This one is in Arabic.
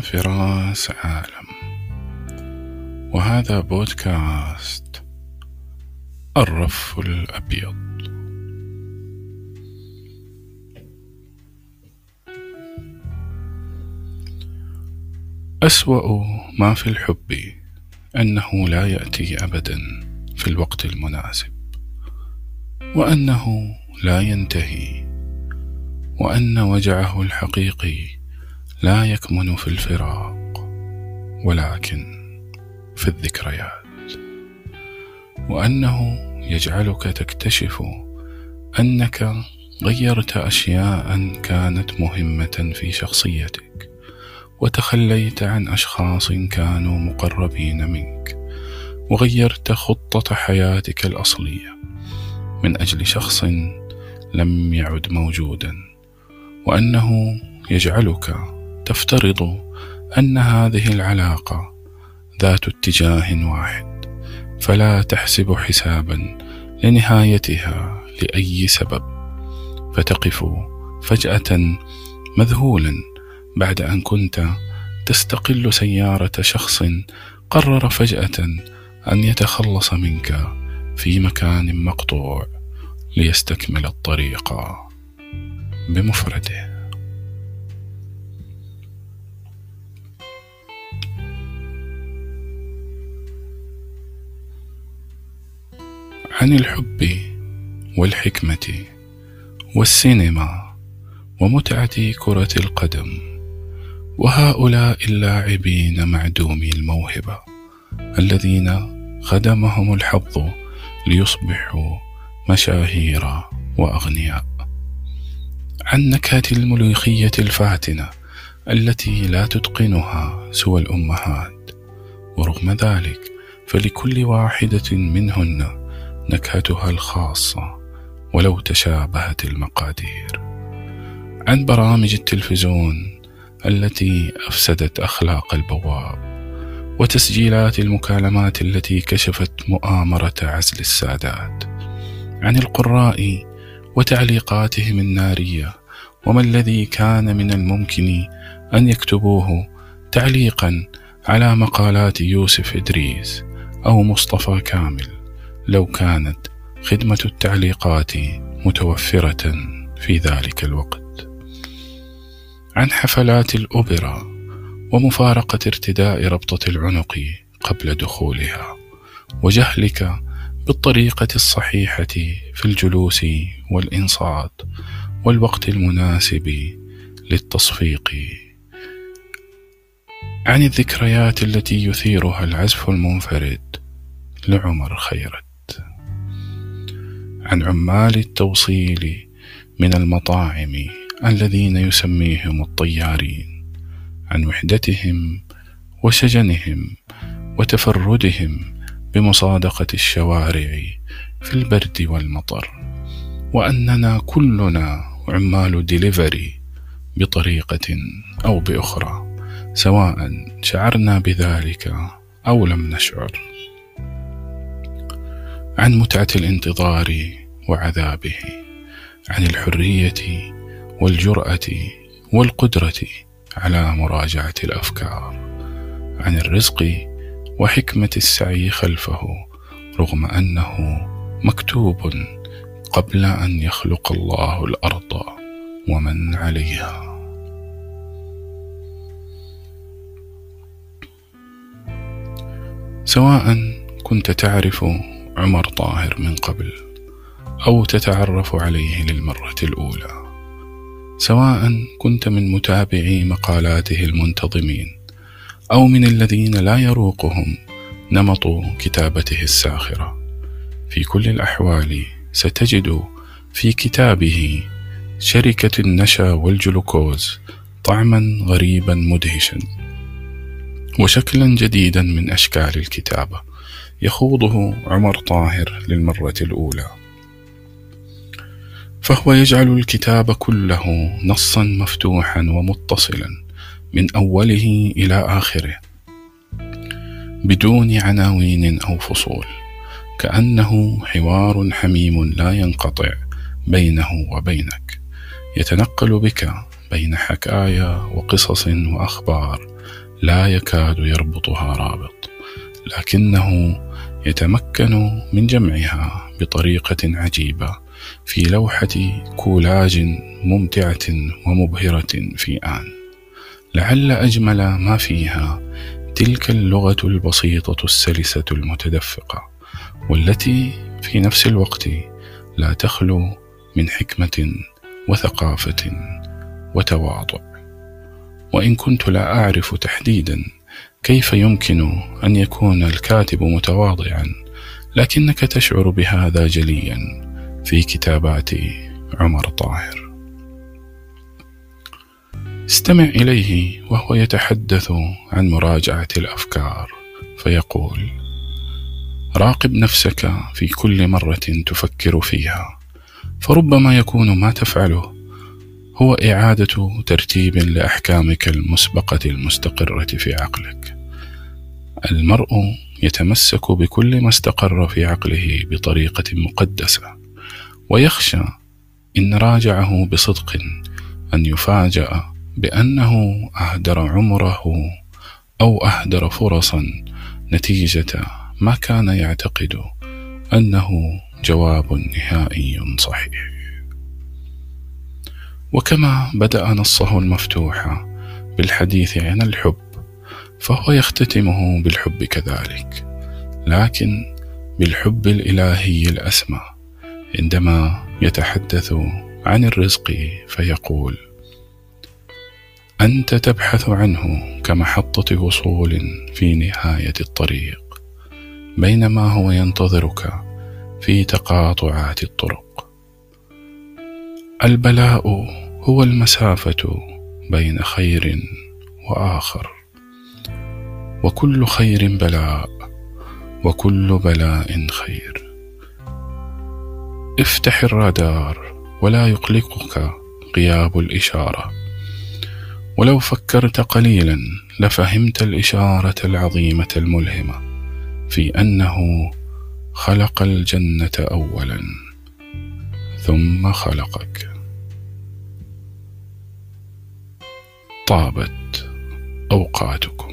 فراس عالم. وهذا بودكاست الرف الأبيض. أسوأ ما في الحب أنه لا يأتي أبدا في الوقت المناسب وأنه لا ينتهي وأن وجعه الحقيقي لا يكمن في الفراق ولكن في الذكريات. وأنه يجعلك تكتشف أنك غيرت اشياء كانت مهمة في شخصيتك وتخليت عن أشخاص كانوا مقربين منك وغيرت خطة حياتك الأصلية من أجل شخص لم يعد موجودا وأنه يجعلك تفترض أن هذه العلاقة ذات اتجاه واحد فلا تحسب حسابا لنهايتها لأي سبب. فتقف فجأة مذهولا بعد أن كنت تستقل سيارة شخص قرر فجأة أن يتخلص منك في مكان مقطوع ليستكمل الطريق بمفرده. عن الحب والحكمة والسينما ومتعة كرة القدم وهؤلاء اللاعبين معدومي الموهبة الذين خدمهم الحظ ليصبحوا مشاهير وأغنياء. عن نكهة الملوخية الفاتنة التي لا تتقنها سوى الأمهات ورغم ذلك فلكل واحدة منهن نكهتها الخاصة ولو تشابهت المقادير. عن برامج التلفزيون التي أفسدت أخلاق البواب وتسجيلات المكالمات التي كشفت مؤامرة عزل السادات. عن القراء وتعليقاتهم النارية وما الذي كان من الممكن أن يكتبوه تعليقا على مقالات يوسف إدريس أو مصطفى كامل. لو كانت خدمة التعليقات متوفرة في ذلك الوقت. عن حفلات الأوبرا ومفارقة ارتداء ربطة العنق قبل دخولها وجهلك بالطريقة الصحيحة في الجلوس والإنصات والوقت المناسب للتصفيق. عن الذكريات التي يثيرها العزف المنفرد لعمر خيرت. عن عمال التوصيل من المطاعم الذين يسميهم الطيارين عن وحدتهم وشجنهم وتفردهم بمصادقة الشوارع في البرد والمطر وأننا كلنا عمال ديليفري بطريقة أو بأخرى سواء شعرنا بذلك أو لم نشعر. عن متعة الانتظار وعذابه عن الحرية والجرأة والقدرة على مراجعة الأفكار عن الرزق وحكمة السعي خلفه رغم أنه مكتوب قبل أن يخلق الله الأرض ومن عليها. سواء كنت تعرف عمر طاهر من قبل أو تتعرف عليه للمرة الأولى. سواء كنت من متابعي مقالاته المنتظمين أو من الذين لا يروقهم نمط كتابته الساخرة. في كل الأحوال ستجد في كتابه شركة النشا والجلوكوز طعما غريبا مدهشا وشكلا جديدا من أشكال الكتابة. يخوضه عمر طاهر للمرة الأولى. فهو يجعل الكتاب كله نصا مفتوحا ومتصلا من أوله إلى آخره بدون عناوين أو فصول كأنه حوار حميم لا ينقطع بينه وبينك يتنقل بك بين حكايا وقصص وأخبار لا يكاد يربطها رابط لكنه يتمكن من جمعها بطريقة عجيبة في لوحة كولاج ممتعة ومبهرة في آن. لعل أجمل ما فيها تلك اللغة البسيطة السلسة المتدفقة والتي في نفس الوقت لا تخلو من حكمة وثقافة وتواضع. وإن كنت لا أعرف تحديدا كيف يمكن أن يكون الكاتب متواضعا لكنك تشعر بهذا جليا في كتابات عمر طاهر استمع إليه وهو يتحدث عن مراجعة الأفكار فيقول راقب نفسك في كل مرة تفكر فيها فربما يكون ما تفعله هو إعادة ترتيب لأحكامك المسبقة المستقرة في عقلك. المرء يتمسك بكل ما استقر في عقله بطريقة مقدسة، ويخشى إن راجعه بصدق أن يفاجأ بأنه أهدر عمره أو أهدر فرصا نتيجة ما كان يعتقد أنه جواب نهائي صحيح. وكما بدأ نصه المفتوح بالحديث عن الحب فهو يختتمه بالحب كذلك لكن بالحب الإلهي الأسمى. عندما يتحدث عن الرزق فيقول أنت تبحث عنه كمحطة وصول في نهاية الطريق بينما هو ينتظرك في تقاطعات الطرق. البلاء هو المسافة بين خير وآخر. وكل خير بلاء وكل بلاء خير. افتح الرادار ولا يقلقك غياب الإشارة. ولو فكرت قليلا لفهمت الإشارة العظيمة الملهمة في أنه خلق الجنة أولا ثم خلقك. طابت اوقاتكم